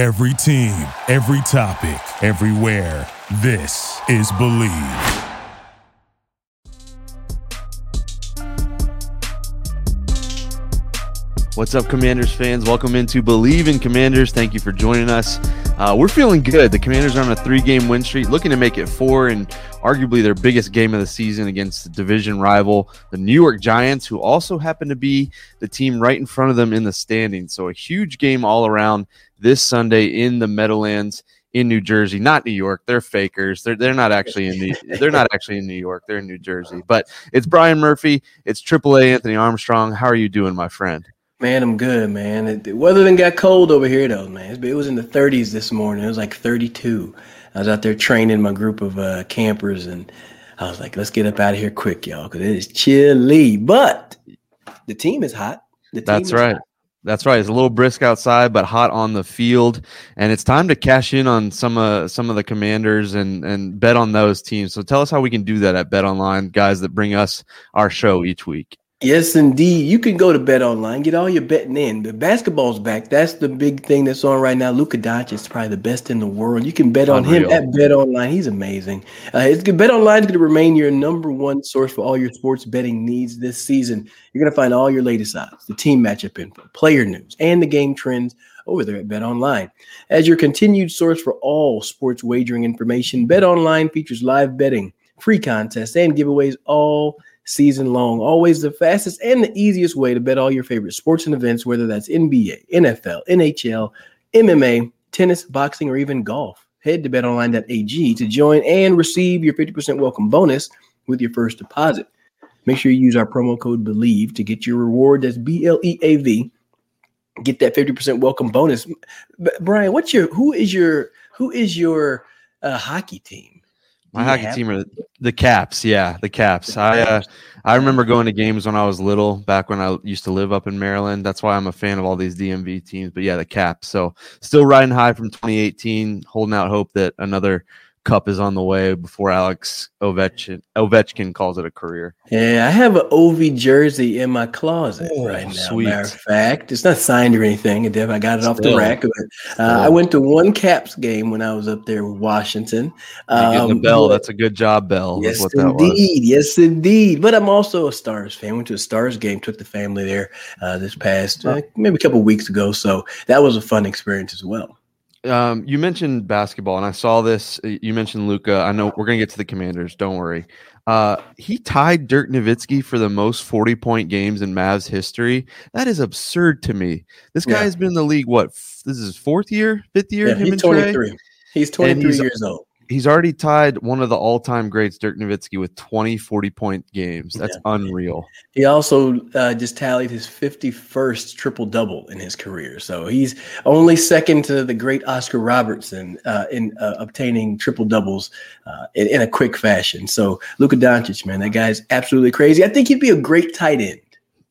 Every team, every topic, everywhere. This is Bleav. What's up, Commanders fans? Welcome into Bleav in Commanders. Thank you for joining us. Uh, we're feeling good. The Commanders are on a three game win streak, looking to make it four, and arguably their biggest game of the season against the division rival, the New York Giants, who also happen to be the team right in front of them in the standings. So, a huge game all around this Sunday in the Meadowlands in New Jersey, not New York. They're fakers. They're they're not actually in the they're not actually in New York. They're in New Jersey. But it's Brian Murphy. It's AAA Anthony Armstrong. How are you doing, my friend? Man, I'm good, man. It, the weather then got cold over here, though, man. It was in the 30s this morning. It was like 32. I was out there training my group of uh, campers, and I was like, let's get up out of here quick, y'all, because it is chilly. But the team is hot. The That's right. Hot. That's right. It's a little brisk outside, but hot on the field, and it's time to cash in on some uh, some of the commanders and and bet on those teams. So tell us how we can do that at Bet Online, guys that bring us our show each week. Yes, indeed. You can go to Bet Online, get all your betting in. The basketball's back. That's the big thing that's on right now. Luka Doncic is probably the best in the world. You can bet on Unreal. him at Bet Online. He's amazing. Uh, it's good. Bet Online is going to remain your number one source for all your sports betting needs this season. You're going to find all your latest odds, the team matchup info, player news, and the game trends over there at Bet Online. As your continued source for all sports wagering information, Bet Online features live betting, free contests, and giveaways all season long. Always the fastest and the easiest way to bet all your favorite sports and events, whether that's NBA, NFL, NHL, MMA, tennis, boxing, or even golf. Head to betonline.ag to join and receive your 50% welcome bonus with your first deposit. Make sure you use our promo code BLEAV to get your reward. That's B L E A V. Get that 50% welcome bonus. Brian, what's your who is your who is your uh, hockey team? My hockey team are the Caps. Yeah, the Caps. I uh, I remember going to games when I was little, back when I used to live up in Maryland. That's why I'm a fan of all these DMV teams. But yeah, the Caps. So still riding high from 2018, holding out hope that another Cup is on the way before Alex Ovechkin, Ovechkin calls it a career. Yeah, I have an Ovi jersey in my closet oh, right now. Sweet. Matter of fact, it's not signed or anything. I got it off the rack. But, uh, I went to one Caps game when I was up there with Washington. Um, the bell. But, That's a good job, Bell. Yes, indeed. Yes, indeed. But I'm also a Stars fan. Went to a Stars game. Took the family there uh, this past uh, maybe a couple weeks ago. So that was a fun experience as well um, you mentioned basketball, and I saw this. Uh, you mentioned Luka. I know we're gonna get to the Commanders. Don't worry. Uh, he tied Dirk Nowitzki for the most forty-point games in Mavs history. That is absurd to me. This guy yeah. has been in the league. What? This is fourth year, fifth year. Yeah, he's twenty-three. He's twenty-three years old he's already tied one of the all-time greats, Dirk Nowitzki, with 20 40-point games. That's yeah. unreal. He also uh, just tallied his 51st triple-double in his career. So he's only second to the great Oscar Robertson uh, in uh, obtaining triple-doubles uh, in, in, a quick fashion. So Luka Doncic, man, that guy's absolutely crazy. I think he'd be a great tight end.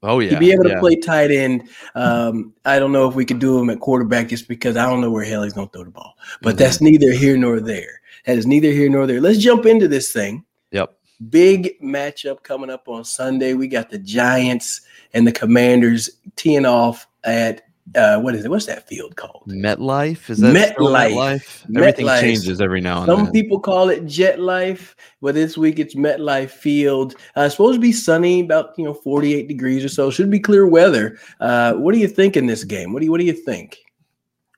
Oh yeah, he'd be able to yeah. play tight end. Um, I don't know if we could do him at quarterback just because I don't know where hell he's going to throw the ball. But mm-hmm. that's neither here nor there. That is neither here nor there. Let's jump into this thing. Yep. Big matchup coming up on Sunday. We got the Giants and the Commanders teeing off at uh, what is it? What's that field called? MetLife. Is that MetLife? MetLife? Everything MetLife. changes every now and Some then. Some people call it Jet Life, but this week it's MetLife Field. Uh, it's supposed to be sunny, about you know 48 degrees or so. Should be clear weather. Uh, what do you think in this game? What do you What do you think?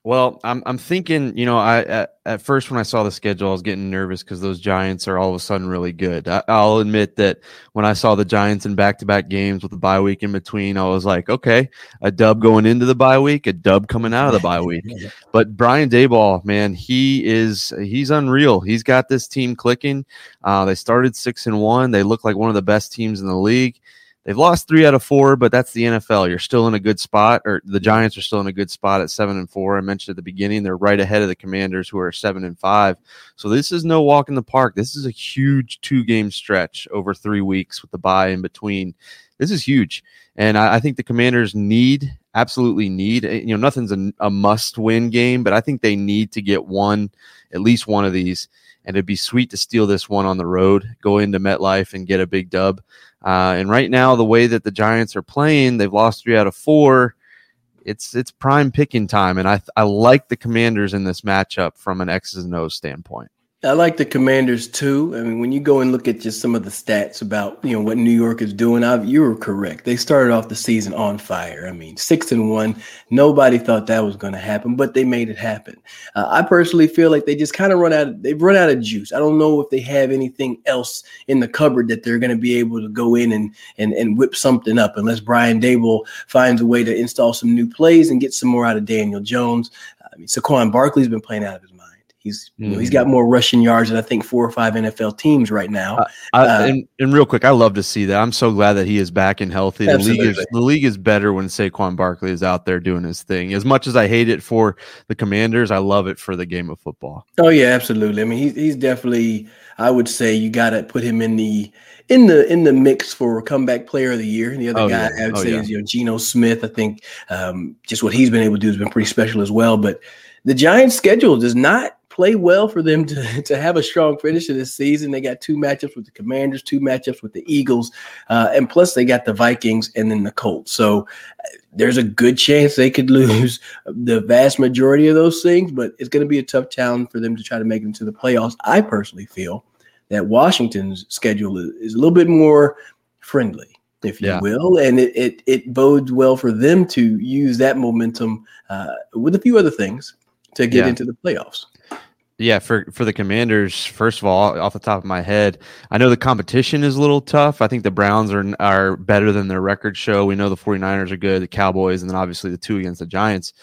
Well, I'm I'm thinking, you know, I at, at first when I saw the schedule, I was getting nervous because those Giants are all of a sudden really good. I, will admit that when I saw the Giants in back-to-back games with the bye week in between, I was like, okay, a dub going into the bye week, a dub coming out of the bye week. But Brian Daboll, man, he is he's unreal. He's got this team clicking. Uh, they started six and one. They look like one of the best teams in the league. They've lost three out of four, but that's the NFL. You're still in a good spot, or the Giants are still in a good spot at seven and four. I mentioned at the beginning they're right ahead of the Commanders, who are seven and five. So this is no walk in the park. This is a huge two game stretch over three weeks with the bye in between. This is huge, and I, I think the Commanders need absolutely need. Eh, you know, nothing's a, a must win game, but I think they need to get one, at least one of these. And it'd be sweet to steal this one on the road, go into MetLife and get a big dub. Uh, and right now, the way that the Giants are playing, they've lost three out of four. it's it's prime picking time, and I I like the Commanders in this matchup from an X's and O's standpoint. I like the Commanders too. I mean, when you go and look at just some of the stats about you know what New York is doing, I, you were correct. They started off the season on fire. I mean, six and one. Nobody thought that was going to happen, but they made it happen. Uh, I personally feel like they just kind of run out. Of, they've run out of juice. I don't know if they have anything else in the cupboard that they're going to be able to go in and and and whip something up, unless Brian Daboll finds a way to install some new plays and get some more out of Daniel Jones. I mean, Saquon Barkley's been playing out of his He's you know, he's got mm-hmm. more rushing yards than I think four or five NFL teams right now. Uh, I, uh, and, and, real quick, I love to see that. I'm so glad that he is back and healthy. The absolutely. league is the league is better when Saquon Barkley is out there doing his thing. As much as I hate it for the Commanders, I love it for the game of football. Oh yeah, absolutely. I mean, he's he's definitely. I would say you got to put him in the in the in the mix for comeback player of the year. And the other oh, guy yeah. I would oh, say yeah. is you know Geno Smith. I think um, just what he's been able to do has been pretty special as well. But the Giants' schedule does not play well for them to, to have a strong finish to this season. They got two matchups with the Commanders, two matchups with the Eagles, uh, and plus they got the Vikings and then the Colts. So uh, there's a good chance they could lose the vast majority of those things, but it's going to be a tough challenge for them to try to make it into the playoffs. I personally feel that Washington's schedule is, is a little bit more friendly if you yeah. will, and it, it, it bodes well for them to use that momentum uh, with a few other things to get yeah. into the playoffs. Yeah, for for the Commanders, first of all, off the top of my head, I know the competition is a little tough. I think the Browns are are better than their record show. We know the 49ers are good, the Cowboys, and then obviously the two against the Giants.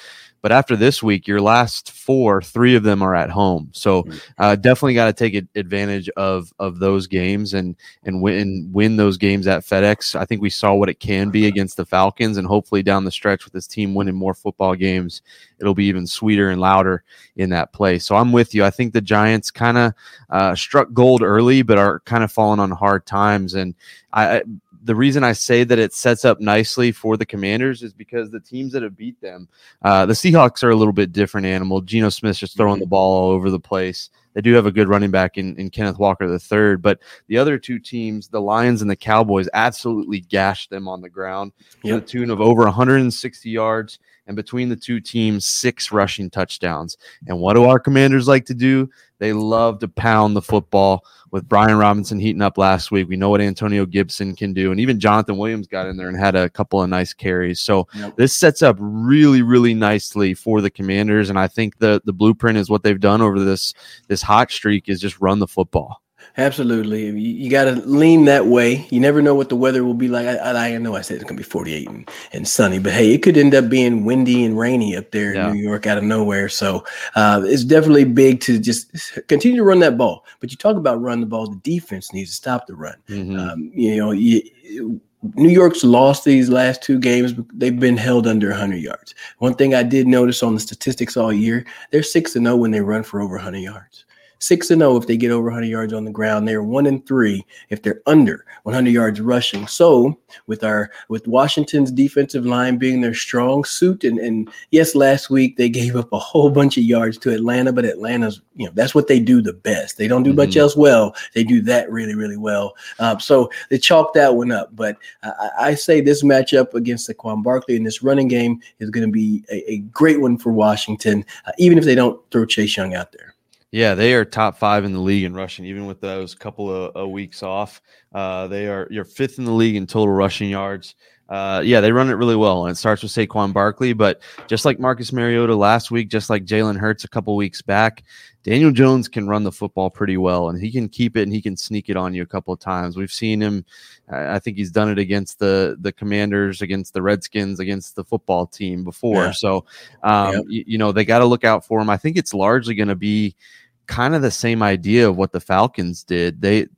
But after this week, your last four, three of them are at home. So mm. uh, definitely got to take advantage of of those games and and win win those games at FedEx. I think we saw what it can be against the Falcons, and hopefully down the stretch with this team winning more football games, it'll be even sweeter and louder in that play. So I'm with you. I think the Giants kind of uh, struck gold early, but are kind of falling on hard times. And I the reason I say that it sets up nicely for the Commanders is because the teams that have beat them, uh, the Seahawks are a little bit different animal. Geno Smith's just throwing the mm-hmm. ball all over the place. They do have a good running back in, in Kenneth Walker the third, but the other two teams, the Lions and the Cowboys, absolutely gashed them on the ground yep. to the tune of over 160 yards. And between the two teams, six rushing touchdowns. And what do our commanders like to do? They love to pound the football with Brian Robinson heating up last week. We know what Antonio Gibson can do, and even Jonathan Williams got in there and had a couple of nice carries. So yep. this sets up really, really nicely for the Commanders, and I think the the blueprint is what they've done over this this hot streak is just run the football. Absolutely. You, you got to lean that way. You never know what the weather will be like. I, I, I know I said it's going to be 48 and, and, sunny, but hey, it could end up being windy and rainy up there yeah. in New York out of nowhere. So uh, it's definitely big to just continue to run that ball. But you talk about run the ball, the defense needs to stop the run. Mm-hmm. Um, you know, you, New York's lost these last two games. They've been held under 100 yards. One thing I did notice on the statistics all year, they're 6 and 0 when they run for over 100 yards six and zero oh if they get over 100 yards on the ground. They're one and three if they're under 100 yards rushing. So with our with Washington's defensive line being their strong suit, and and yes, last week they gave up a whole bunch of yards to Atlanta, but Atlanta's you know that's what they do the best. They don't do mm-hmm. much else well. They do that really really well. Um, so they chalk that one up. But I, I say this matchup against Saquon Barkley in this running game is going to be a, a, great one for Washington, uh, even if they don't throw Chase Young out there. Yeah, they are top five in the league in rushing, even with those couple of, of weeks off. Uh, they are you're fifth in the league in total rushing yards. Uh, yeah, they run it really well, and it starts with Saquon Barkley. But just like Marcus Mariota last week, just like Jalen Hurts a couple weeks back, Daniel Jones can run the football pretty well, and he can keep it and he can sneak it on you a couple of times. We've seen him. I think he's done it against the the Commanders, against the Redskins, against the football team before. Yeah. So, um, yep. you, you know, they got to look out for him. I think it's largely going to be kind of the same idea of what the Falcons did. They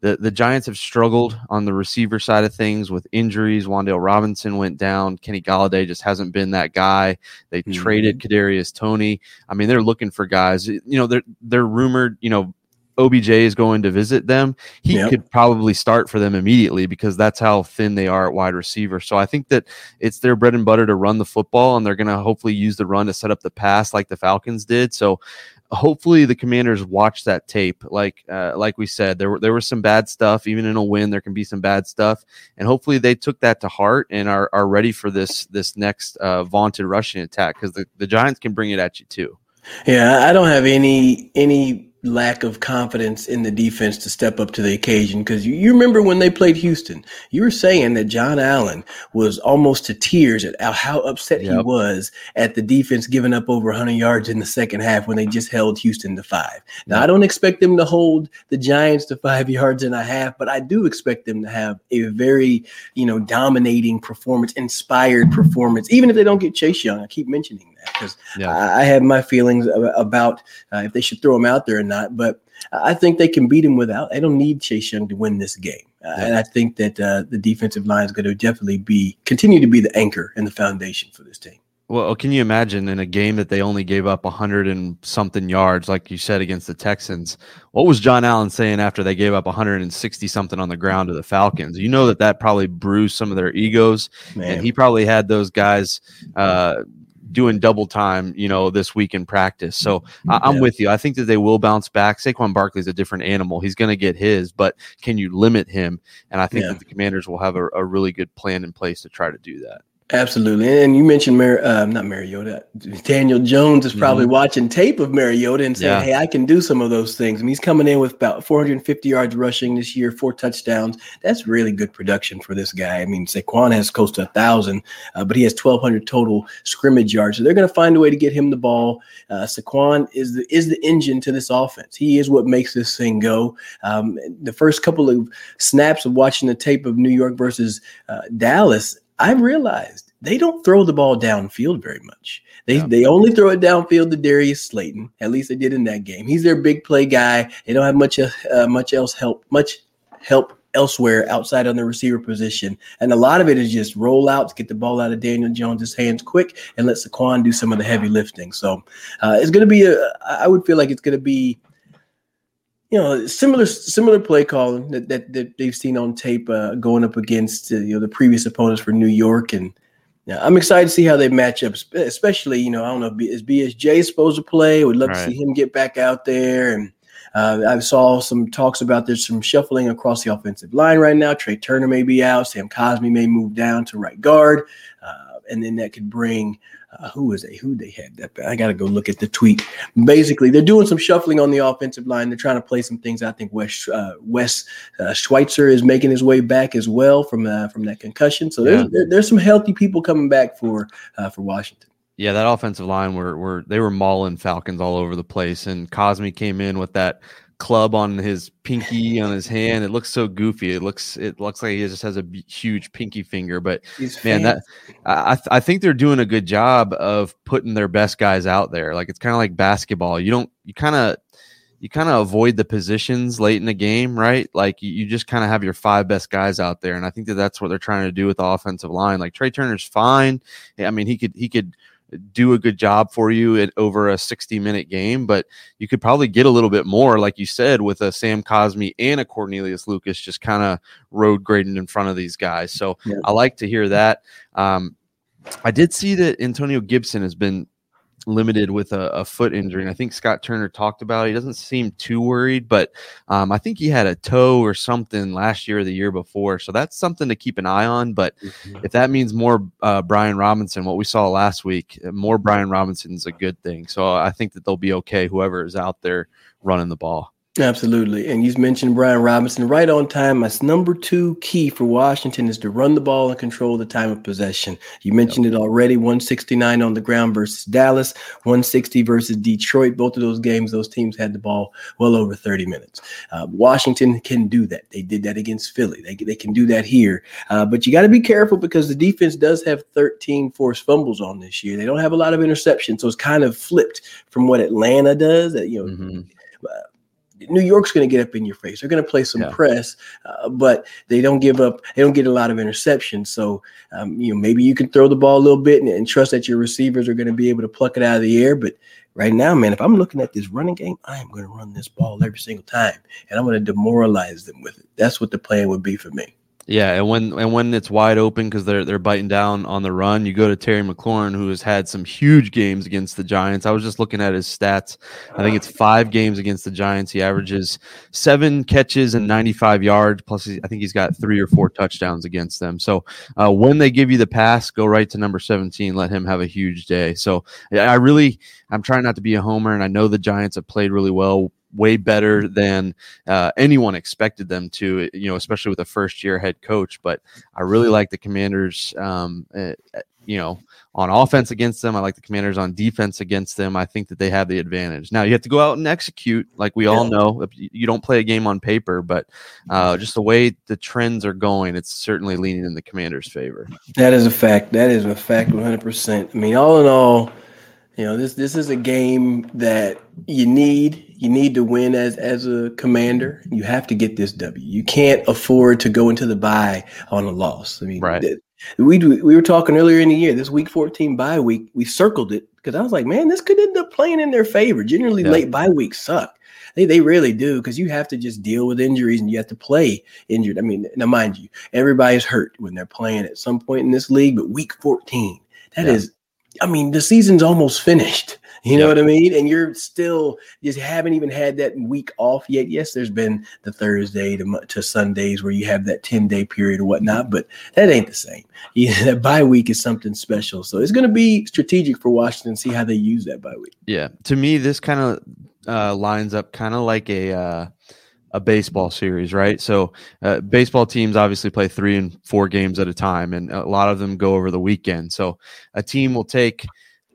the, the Giants have struggled on the receiver side of things with injuries. Wan'Dale Robinson went down. Kenny Golladay just hasn't been that guy. They mm-hmm. traded Kadarius Toney. I mean, they're looking for guys. You know, they're they're rumored. You know, OBJ is going to visit them, he yep. could probably start for them immediately because that's how thin they are at wide receiver. So I think that it's their bread and butter to run the football, and they're going to hopefully use the run to set up the pass like the Falcons did. So hopefully the Commanders watch that tape. Like uh, like we said, there were there was some bad stuff. Even in a win, there can be some bad stuff, and hopefully they took that to heart and are are ready for this this next uh, vaunted rushing attack because the the Giants can bring it at you too. Yeah, I don't have any any lack of confidence in the defense to step up to the occasion because you, you remember when they played Houston, you were saying that Jon Allen was almost to tears at how upset yep. he was at the defense giving up over 100 yards in the second half when they just held Houston to five. Now. I don't expect them to hold the Giants to five yards and a half, but I do expect them to have a very, you know, dominating performance, inspired performance, even if they don't get Chase Young. I keep mentioning that because yeah. I, I, have my feelings about uh, if they should throw him out there or not. But I think they can beat him without. They don't need Chase Young to win this game, uh, yeah. and I think that uh, the defensive line is going to definitely be continue to be the anchor and the foundation for this team. Well, can you imagine in a game that they only gave up 100 and something yards, like you said, against the Texans? What was Jon Allen saying after they gave up 160 something on the ground to the Falcons? You know that that probably bruised some of their egos, Man. and he probably had those guys uh, doing double time, you know, this week in practice. So mm-hmm. I, am with you. I think that they will bounce back. Saquon Barkley's a different animal. He's going to get his, but can you limit him? And I think yeah. that the Commanders will have a, a really good plan in place to try to do that. Absolutely. And you mentioned Mar- uh, not Mariota. Daniel Jones is probably mm-hmm. watching tape of Mariota and saying, yeah. Hey, I can do some of those things. Mean, he's coming in with about 450 yards rushing this year, four touchdowns. That's really good production for this guy. I mean, Saquon has close to a thousand, uh, but he has 1,200 total scrimmage yards. So they're going to find a way to get him the ball. Uh, Saquon is the, is the engine to this offense. He is what makes this thing go. Um, the first couple of snaps of watching the tape of New York versus uh, Dallas, I realized they don't throw the ball downfield very much. They yeah. they only throw it downfield to Darius Slayton. At least they did in that game. He's their big play guy. They don't have much uh, much else help much help elsewhere outside on the receiver position. And a lot of it is just rollouts, get the ball out of Daniel Jones's hands quick, and let Saquon do some of the heavy lifting. So uh, it's going to be a. I would feel like it's going to be you know, similar similar play calling that, that, that they've seen on tape uh, going up against uh, you know the previous opponents for New York, and yeah, I'm excited to see how they match up. Especially, you know, I don't know, is BSJ is supposed to play? Would love right. to see him get back out there. And uh, I saw some talks about there's some shuffling across the offensive line right now. Trai Turner may be out. Sam Cosmi may move down to right guard, uh, and then that could bring uh, who is they? Who they had that? I got to go look at the tweet. Basically, they're doing some shuffling on the offensive line. They're trying to play some things. I think Wes uh, Wes uh, Schweitzer is making his way back as well from uh, from that concussion. So there's there, there's some healthy people coming back for uh, for Washington. Yeah, that offensive line were were they were mauling Falcons all over the place, and Cosmi came in with that club on his pinky on his hand. It looks so goofy. It looks it looks like he just has a b- huge pinky finger. But He's man, that I I think they're doing a good job of putting their best guys out there. Like it's kind of like basketball. You don't you kind of you kind of avoid the positions late in the game, right? Like you, you just kind of have your five best guys out there, and I think that that's what they're trying to do with the offensive line. Like Trai Turner's fine. I mean, he could he could do a good job for you at over a 60 minute game, but you could probably get a little bit more, like you said, with a Sam Cosmi and a Cornelius Lucas just kind of road grading in front of these guys. So yeah. I like to hear that. Um, I did see that Antonio Gibson has been limited with a, a, foot injury. And I think Scott Turner talked about it. He doesn't seem too worried, but um, I think he had a toe or something last year or the year before. So that's something to keep an eye on. But mm-hmm. if that means more uh, Brian Robinson, what we saw last week, more Brian Robinson is a good thing. So I think that they'll be okay, whoever is out there running the ball. Absolutely. And you mentioned Brian Robinson right on time. My number two key for Washington is to run the ball and control the time of possession. You mentioned yep. it already 169 on the ground versus Dallas, 160 versus Detroit. Both of those games, those teams had the ball well over 30 minutes. Uh, Washington can do that. They did that against Philly. They, they can do that here. Uh, but you got to be careful because the defense does have 13 forced fumbles on this year. They don't have a lot of interceptions. So it's kind of flipped from what Atlanta does. That, you know, mm-hmm. New York's going to get up in your face. They're going to play some yeah. press, uh, but they don't give up. They don't get a lot of interceptions. So, um, you know, maybe you can throw the ball a little bit and, and trust that your receivers are going to be able to pluck it out of the air. But right now, man, if I'm looking at this running game, I am going to run this ball every single time, and I'm going to demoralize them with it. That's what the plan would be for me. Yeah, and when and when it's wide open because they're they're biting down on the run, you go to Terry McLaurin, who has had some huge games against the Giants. I was just looking at his stats. I think it's five games against the Giants. He averages seven catches and 95 yards. Plus, I think he's got three or four touchdowns against them. So uh, when they give you the pass, go right to number 17. Let him have a huge day. So I really, I'm trying not to be a homer, and I know the Giants have played really well way better than uh, anyone expected them to, you know, especially with a first year head coach. But I really like the commanders, um, uh, you know, on offense against them. I like the commanders on defense against them. I think that they have the advantage. Now you have to go out and execute, like we yeah. all know. You don't play a game on paper, but uh, just the way the trends are going, it's certainly leaning in the commanders' favor. That is a fact. That is a fact 100%. I mean, all in all, you know, this this is a game that you need you need to win as as a commander. You have to get this W. You can't afford to go into the bye on a loss. I mean, right. we we were talking earlier in the year. This week fourteen bye week, we circled it because I was like, man, this could end up playing in their favor. Generally, yeah. late bye weeks suck. They they really do because you have to just deal with injuries and you have to play injured. I mean, now mind you, everybody's hurt when they're playing at some point in this league, but week fourteen, that yeah. is I mean, the season's almost finished. You know what I mean? And you're still just haven't even had that week off yet. Yes, there's been the Thursday to, to Sundays where you have that 10 day period or whatnot, but that ain't the same. Yeah, that bye week is something special. So it's going to be strategic for Washington, see how they use that bye week. Yeah. To me, this kind of uh, lines up kind of like a, uh, a baseball series, right? So, uh, baseball teams obviously play three and four games at a time, and a lot of them go over the weekend. So, a team will take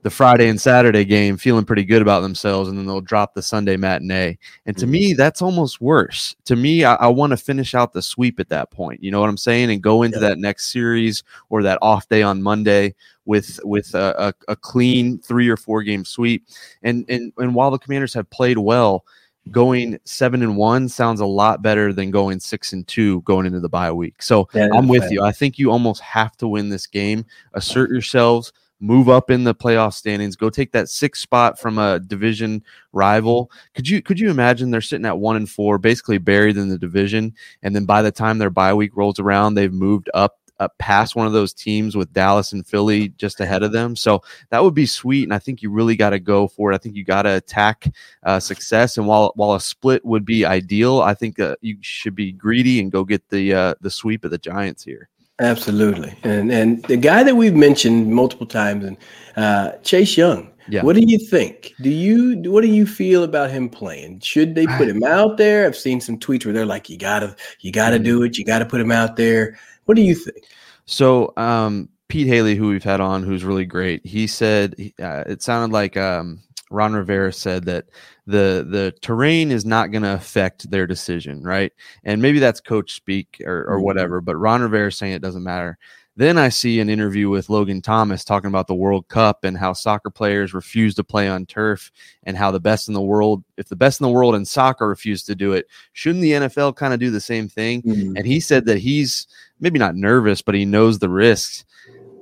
the Friday and Saturday game feeling pretty good about themselves, and then they'll drop the Sunday matinee. And to mm-hmm. me, that's almost worse. To me, I, I want to finish out the sweep at that point. You know what I'm saying? And go into yeah. that next series or that off day on Monday with with a, a, a clean three or four game sweep. And and and while the Commanders have played well going seven and one sounds a lot better than going six and two going into the bye week. So I'm with you. I think you almost have to win this game, assert yourselves, move up in the playoff standings, go take that sixth spot from a division rival. Could you could you imagine they're sitting at one and four, basically buried in the division, and then by the time their bye week rolls around, they've moved up uh, past one of those teams with Dallas and Philly just ahead of them. So that would be sweet, and I think you really got to go for it. I think you got to attack uh, success, and while while a split would be ideal, I think uh, you should be greedy and go get the uh, the sweep of the Giants here. Absolutely, and and the guy that we've mentioned multiple times, and uh, Chase Young. Yeah. What do you think? Do you what do you feel about him playing? Should they put him out there? I've seen some tweets where they're like, "You gotta, you gotta mm-hmm. do it. You gotta put him out there." What do you think? So, um, Pete Hailey, who we've had on, who's really great, he said uh, it sounded like um, Ron Rivera said that the the terrain is not going to affect their decision, right? And maybe that's coach speak or, or mm-hmm. whatever, but Ron Rivera saying it doesn't matter. Then I see an interview with Logan Thomas talking about the World Cup and how soccer players refuse to play on turf and how the best in the world, if the best in the world in soccer refuse to do it, shouldn't the NFL kind of do the same thing? Mm-hmm. And he said that he's maybe not nervous, but he knows the risks.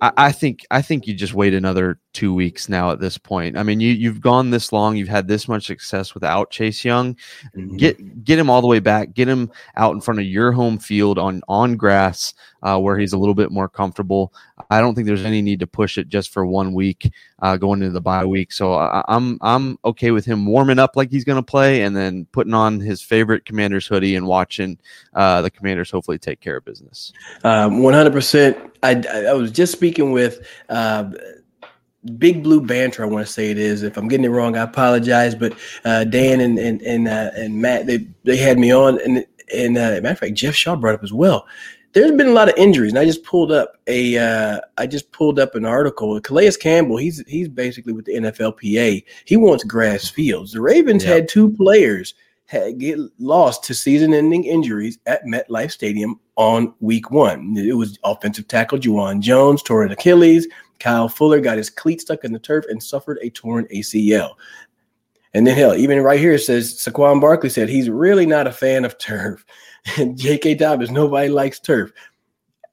I, I think I think you just wait another two weeks now at this point. I mean, you you've gone this long, you've had this much success without Chase Young. Mm-hmm. Get get him all the way back, get him out in front of your home field on on grass uh, where he's a little bit more comfortable. I don't think there's any need to push it just for one week uh, going into the bye week. So I, I'm I'm okay with him warming up like he's going to play and then putting on his favorite Commanders hoodie and watching uh, the Commanders hopefully take care of business. Um, 100%. I, I was just speaking with uh, Big Blue Banter. I want to say it is. If I'm getting it wrong, I apologize. But uh, Dan and and and, uh, and Matt they they had me on, and and uh, matter of fact, Jeff Shaw brought up as well. There's been a lot of injuries, and I just pulled up a uh, I just pulled up an article. Calais Campbell, he's he's basically with the NFLPA. He wants grass fields. The Ravens yep. had two players had get lost to season-ending injuries at MetLife Stadium on Week One. It was offensive tackle Juwan Jones tore an Achilles. Kyle Fuller got his cleat stuck in the turf and suffered a torn ACL. And then hell, even right here it says Saquon Barkley said he's really not a fan of turf. And J.K. Dobbins, nobody likes turf.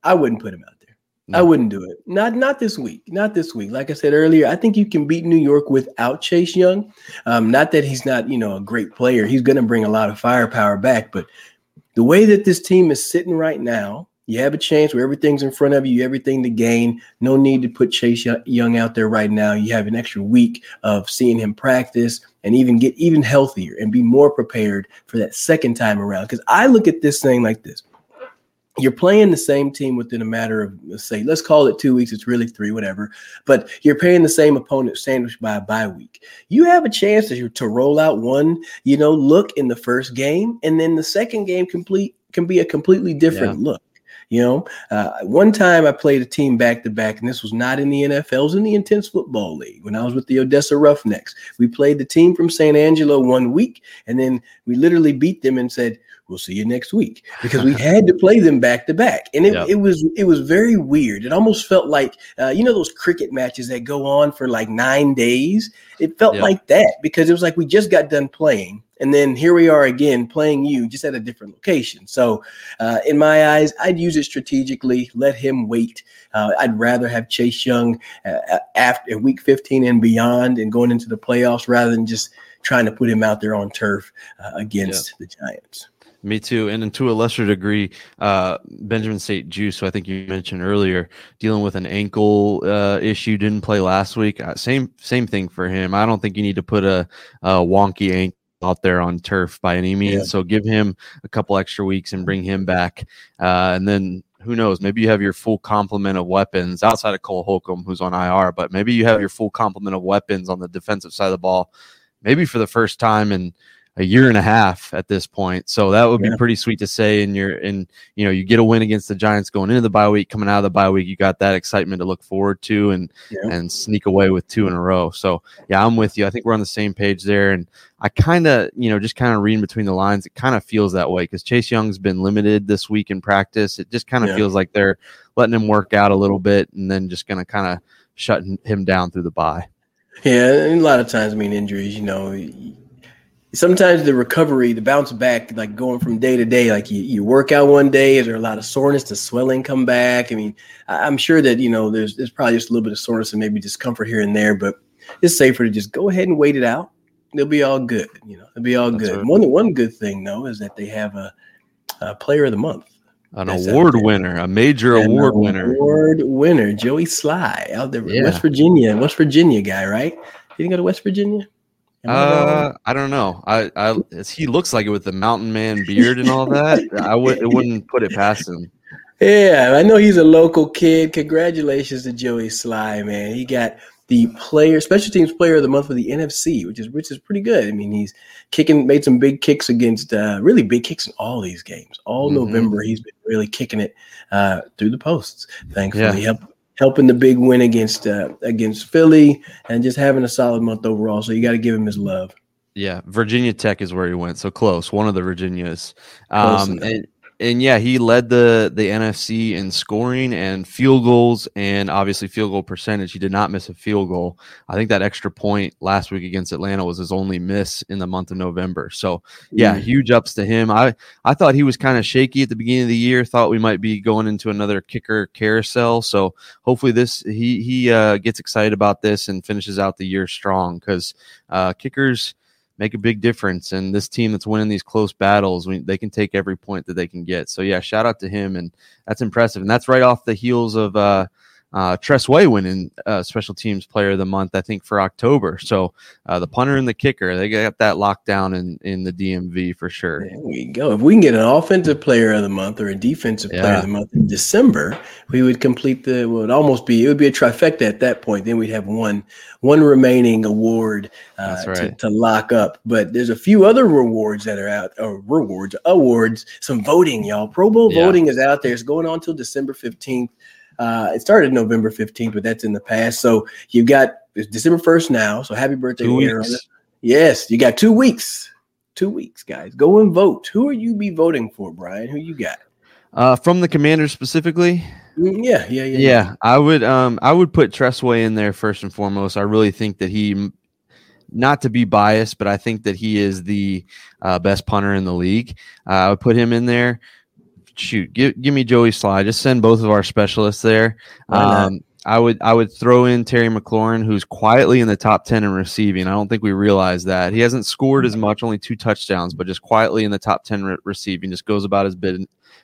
I wouldn't put him out there. No. I wouldn't do it. Not not this week. Not this week. Like I said earlier, I think you can beat New York without Chase Young. Um, not that he's not, you know, a great player. He's going to bring a lot of firepower back, but the way that this team is sitting right now, You have a chance where everything's in front of you, everything to gain. No need to put Chase Young out there right now. You have an extra week of seeing him practice and even get even healthier and be more prepared for that second time around. Because I look at this thing like this. You're playing the same team within a matter of, let's say, let's call it two weeks. It's really three, whatever. But you're playing the same opponent sandwiched by a bye week. You have a chance to, to roll out one, you know, look in the first game, and then the second game complete can be a completely different yeah. look. You know, uh, one time I played a team back to back, and this was not in the NFL, it was in the Intense Football League when I was with the Odessa Roughnecks. We played the team from San Angelo one week, and then we literally beat them and said, we'll see you next week because we had to play them back to back and it, yep. it was it was very weird it almost felt like uh, you know those cricket matches that go on for like nine days it felt yep. like that because it was like we just got done playing and then here we are again playing you just at a different location so uh, in my eyes i'd use it strategically let him wait uh, i'd rather have chase young uh, after week 15 and beyond and going into the playoffs rather than just trying to put him out there on turf uh, against yep. the giants me too, and, and to a lesser degree, uh, Benjamin St-Juste, who I think you mentioned earlier, dealing with an ankle uh, issue, didn't play last week. Uh, same same thing for him. I don't think you need to put a, a wonky ankle out there on turf by any means. Yeah. So give him a couple extra weeks and bring him back, uh, and then who knows? Maybe you have your full complement of weapons outside of Cole Holcomb, who's on IR, but maybe you have your full complement of weapons on the defensive side of the ball, maybe for the first time in a year and a half at this point. So that would be pretty sweet to say. And you're in, you know, you get a win against the Giants going into the bye week, coming out of the bye week, you got that excitement to look forward to and yeah. and sneak away with two in a row. So yeah, I'm with you. I think we're on the same page there. And I kind of, you know, just kind of reading between the lines, it kind of feels that way because Chase Young's been limited this week in practice. It just kind of yeah. feels like they're letting him work out a little bit and then just going to kind of shut him down through the bye. Yeah, and a lot of times, I mean, injuries, you know, sometimes the recovery, the bounce back, like going from day to day, like you, you work out one day, is there a lot of soreness? Does swelling come back? I mean, I'm sure that, you know, there's, there's probably just a little bit of soreness and maybe discomfort here and there, but it's safer to just go ahead and wait it out. They'll be all good. You know, it'll be all That's good. Right. One, one good thing though, is that they have a, a player of the month. An That's award winner, a major award winner. Award winner, Joey Slye out there, yeah. West Virginia, West Virginia guy, right? He didn't go to West Virginia? Uh, I don't know. I, I, he looks like it with the mountain man beard and all that. I would, it wouldn't put it past him. Yeah, I know he's a local kid. Congratulations to Joey Slye, man. He got the player, special teams player of the month for the NFC, which is which is pretty good. I mean, he's kicking, made some big kicks against, uh, really big kicks in all these games. All mm-hmm. November, he's been really kicking it uh, through the posts. Thankfully, yeah helping the big win against uh, against Philly and just having a solid month overall. So you got to give him his love. Yeah, Virginia Tech is where he went. So close, one of the Virginias. Um, and, and yeah, he led the the NFC in scoring and field goals, and obviously field goal percentage. He did not miss a field goal. I think that extra point last week against Atlanta was his only miss in the month of November. So yeah, mm. huge ups to him. I I thought he was kind of shaky at the beginning of the year. Thought we might be going into another kicker carousel. So hopefully this he he uh, gets excited about this and finishes out the year strong because uh, kickers make a big difference. And this team that's winning these close battles, we, they can take every point that they can get. So yeah, shout out to him, and that's impressive. And that's right off the heels of uh, uh, Tress Way winning uh, Special Teams Player of the Month, I think, for October. So uh, the punter and the kicker, they got that locked down in, in the DMV for sure. There we go. If we can get an Offensive Player of the Month or a Defensive yeah. Player of the Month in December, we would complete the. it Would almost be it would be a trifecta at that point. Then we'd have one one remaining award uh, right. to, to lock up. But there's a few other rewards that are out, or rewards awards. Some voting, y'all. Pro Bowl yeah. voting is out there. It's going on till December fifteenth. Uh, it started November 15th, but that's in the past. So you've got it's December 1st now. So happy birthday. Yes, you got two weeks. Two weeks, guys. Go and vote. Who are you be voting for, Brian? Who you got? Uh, from the commander specifically. Mm, yeah, yeah, yeah, yeah. I would, um, I would put Tress Way in there first and foremost. I really think that he, not to be biased, but I think that he is the uh, best punter in the league. Uh, I would put him in there shoot, give give me Joey Slye. Just send both of our specialists there. Um, I would I would throw in Terry McLaurin, who's quietly in the top ten in receiving. I don't think we realize that he hasn't scored as much, only two touchdowns, but just quietly in the top ten re- receiving. Just goes about his bit,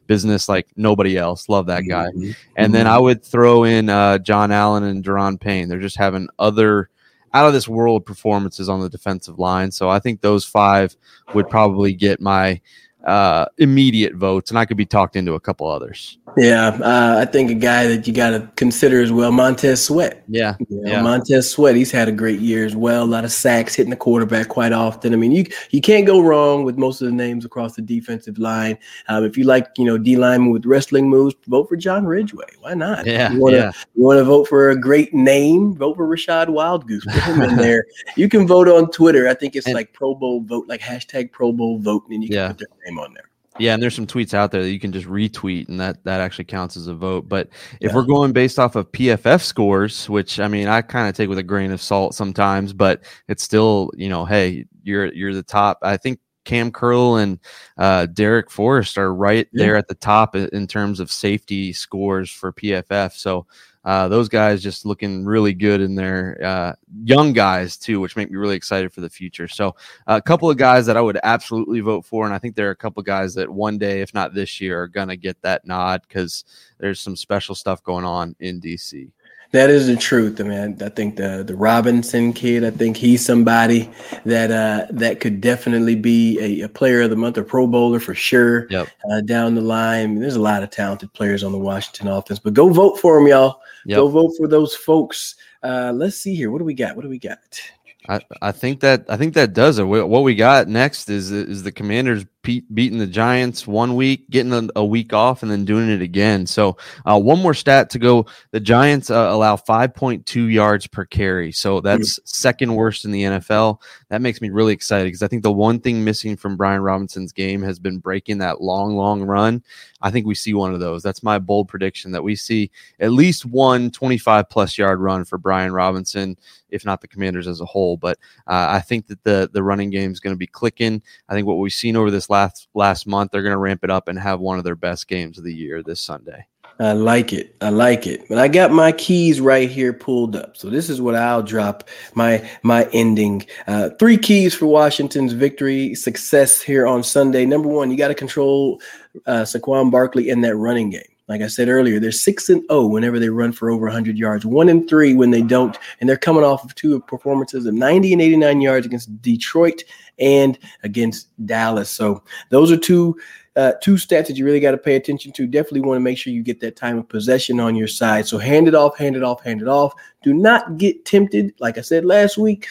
business like nobody else. Love that guy. Mm-hmm. And then I would throw in uh, Jon Allen and Daron Payne. They're just having other out of this world performances on the defensive line. So I think those five would probably get my uh, immediate votes, and I could be talked into a couple others. Yeah, uh, I think a guy that you got to consider as well, Montez Sweat. Yeah, you know, yeah, Montez Sweat. He's had a great year as well. A lot of sacks, hitting the quarterback quite often. I mean, you you can't go wrong with most of the names across the defensive line. Um, if you like, you know, D lineman with wrestling moves, vote for John Ridgeway. Why not? Yeah, you wanna, yeah. You want to vote for a great name? Vote for Rachad Wildgoose. Put him in there. You can vote on Twitter. I think it's and, like Pro Bowl vote, like hashtag Pro Bowl vote, and you can yeah. put their name on there. Yeah, and there's some tweets out there that you can just retweet, and that that actually counts as a vote. But if yeah. we're going based off of PFF scores, which I mean, I kind of take with a grain of salt sometimes, but it's still, you know, hey, you're you're the top. I think Cam Curl and uh, Darrick Forrest are right yeah. there at the top in terms of safety scores for PFF. So uh, those guys just looking really good in their uh, young guys too, which make me really excited for the future. So a couple of guys that I would absolutely vote for, and I think there are a couple of guys that one day, if not this year, are gonna get that nod because there's some special stuff going on in DC. That is the truth, man. I think the the Robinson kid. I think he's somebody that uh, that could definitely be a, a, player of the month or Pro Bowler for sure. Yep. Uh, down the line, there's a lot of talented players on the Washington offense, but go vote for them, y'all. Yep. Go vote for those folks. Uh, let's see here. What do we got? What do we got? I, I think that I think that does it. What we got next is is the Commanders beating the Giants one week, getting a, week off, and then doing it again. So, uh, one more stat to go: the Giants uh, allow 5.2 yards per carry, so that's mm-hmm. second worst in the NFL. That makes me really excited because I think the one thing missing from Brian Robinson's game has been breaking that long, long run. I think we see one of those. That's my bold prediction that we see at least one 25 plus yard run for Brian Robinson, if not the Commanders as a whole. But uh, I think that the the running game is going to be clicking. I think what we've seen over this last last month. They're going to ramp it up and have one of their best games of the year this Sunday. I like it. I like it. But I got my keys right here pulled up. So this is what I'll drop my my ending. Uh, three keys for Washington's victory success here on Sunday. Number one, you got to control uh, Saquon Barkley in that running game. Like I said earlier, they're six and zero oh whenever they run for over 100 yards, one and three when they don't, and they're coming off of two performances of 90 and 89 yards against Detroit and against Dallas. So those are two uh, two stats that you really got to pay attention to. Definitely want to make sure you get that time of possession on your side. So hand it off, hand it off, hand it off. Do not get tempted. Like I said last week,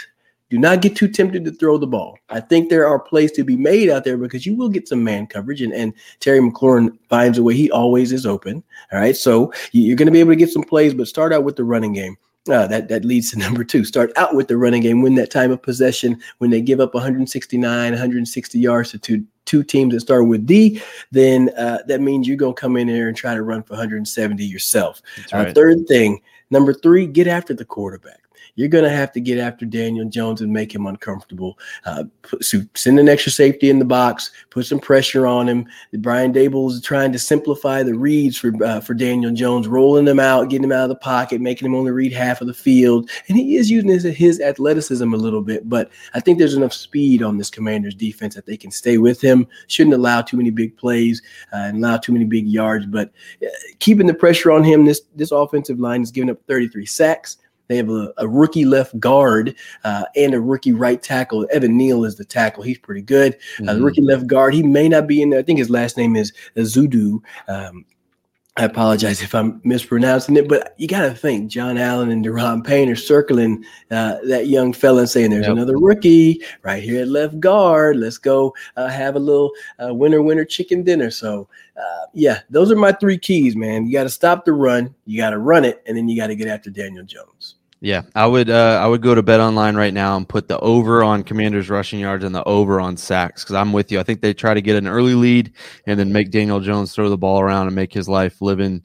do not get too tempted to throw the ball. I think there are plays to be made out there because you will get some man coverage, and, and Terry McLaurin finds a way. He always is open. All right. So you're going to be able to get some plays, but start out with the running game. Uh, that that leads to number two. Start out with the running game. Win that time of possession. When they give up 169, 160 yards to two two teams that start with D, then uh, that means you're gonna come in there and try to run for 170 yourself. Uh, right. Uh, third thing, number three, get after the quarterback you're going to have to get after Daniel Jones and make him uncomfortable. Uh, put, so send an extra safety in the box, put some pressure on him. Brian Daboll is trying to simplify the reads for uh, for Daniel Jones, rolling them out, getting him out of the pocket, making him only read half of the field. And he is using his, his athleticism a little bit, but I think there's enough speed on this Commanders defense that they can stay with him. Shouldn't allow too many big plays uh, and allow too many big yards, but uh, keeping the pressure on him. This this offensive line is giving up 33 sacks. They have a, a rookie left guard uh, and a rookie right tackle. Evan Neal is the tackle. He's pretty good. Mm-hmm. Uh, the rookie left guard, he may not be in there. I think his last name is Zudu. Um, I apologize if I'm mispronouncing it, but you got to think Jon Allen and Daron Payne are circling uh, that young fella and saying, "There's yep. another rookie right here at left guard. Let's go uh, have a little uh, winner winner chicken dinner." So, uh, yeah, those are my three keys, man. You got to stop the run, you got to run it, and then you got to get after Daniel Jones. Yeah, I would uh, I would go to Bet Online right now and put the over on Commanders rushing yards and the over on sacks because I'm with you. I think they try to get an early lead and then make Daniel Jones throw the ball around and make his life living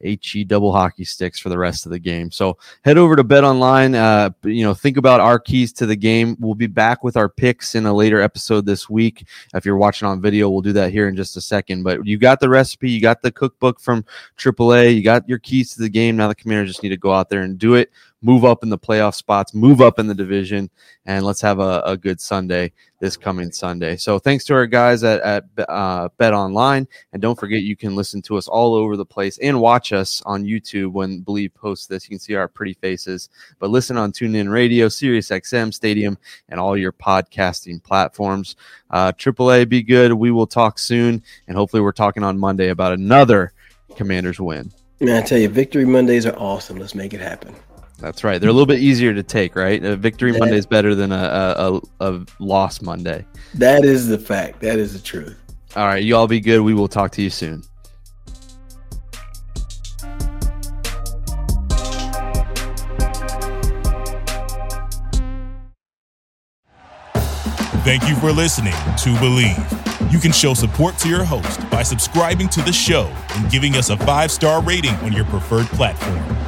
he double hockey sticks for the rest of the game. So head over to Bet Online. Uh, you know, think about our keys to the game. We'll be back with our picks in a later episode this week. If you're watching on video, we'll do that here in just a second. But you got the recipe, you got the cookbook from AAA, you got your keys to the game. Now the Commanders just need to go out there and do it move up in the playoff spots, move up in the division, and let's have a, a good Sunday this coming Sunday. So thanks to our guys at, at uh, Bet Online, and don't forget you can listen to us all over the place and watch us on YouTube when Bleav posts this. You can see our pretty faces, but listen on TuneIn Radio, Sirius XM, Stadium, and all your podcasting platforms. Uh, AAA, be good. We will talk soon, and hopefully we're talking on Monday about another Commanders win. Man, I tell you, victory Mondays are awesome. Let's make it happen. That's right. They're a little bit easier to take, right? A victory that, Monday is better than a, a, a, loss Monday. That is the fact. That is the truth. All right. You all be good. We will talk to you soon. Thank you for listening to Bleav. You can show support to your host by subscribing to the show and giving us a five star rating on your preferred platform.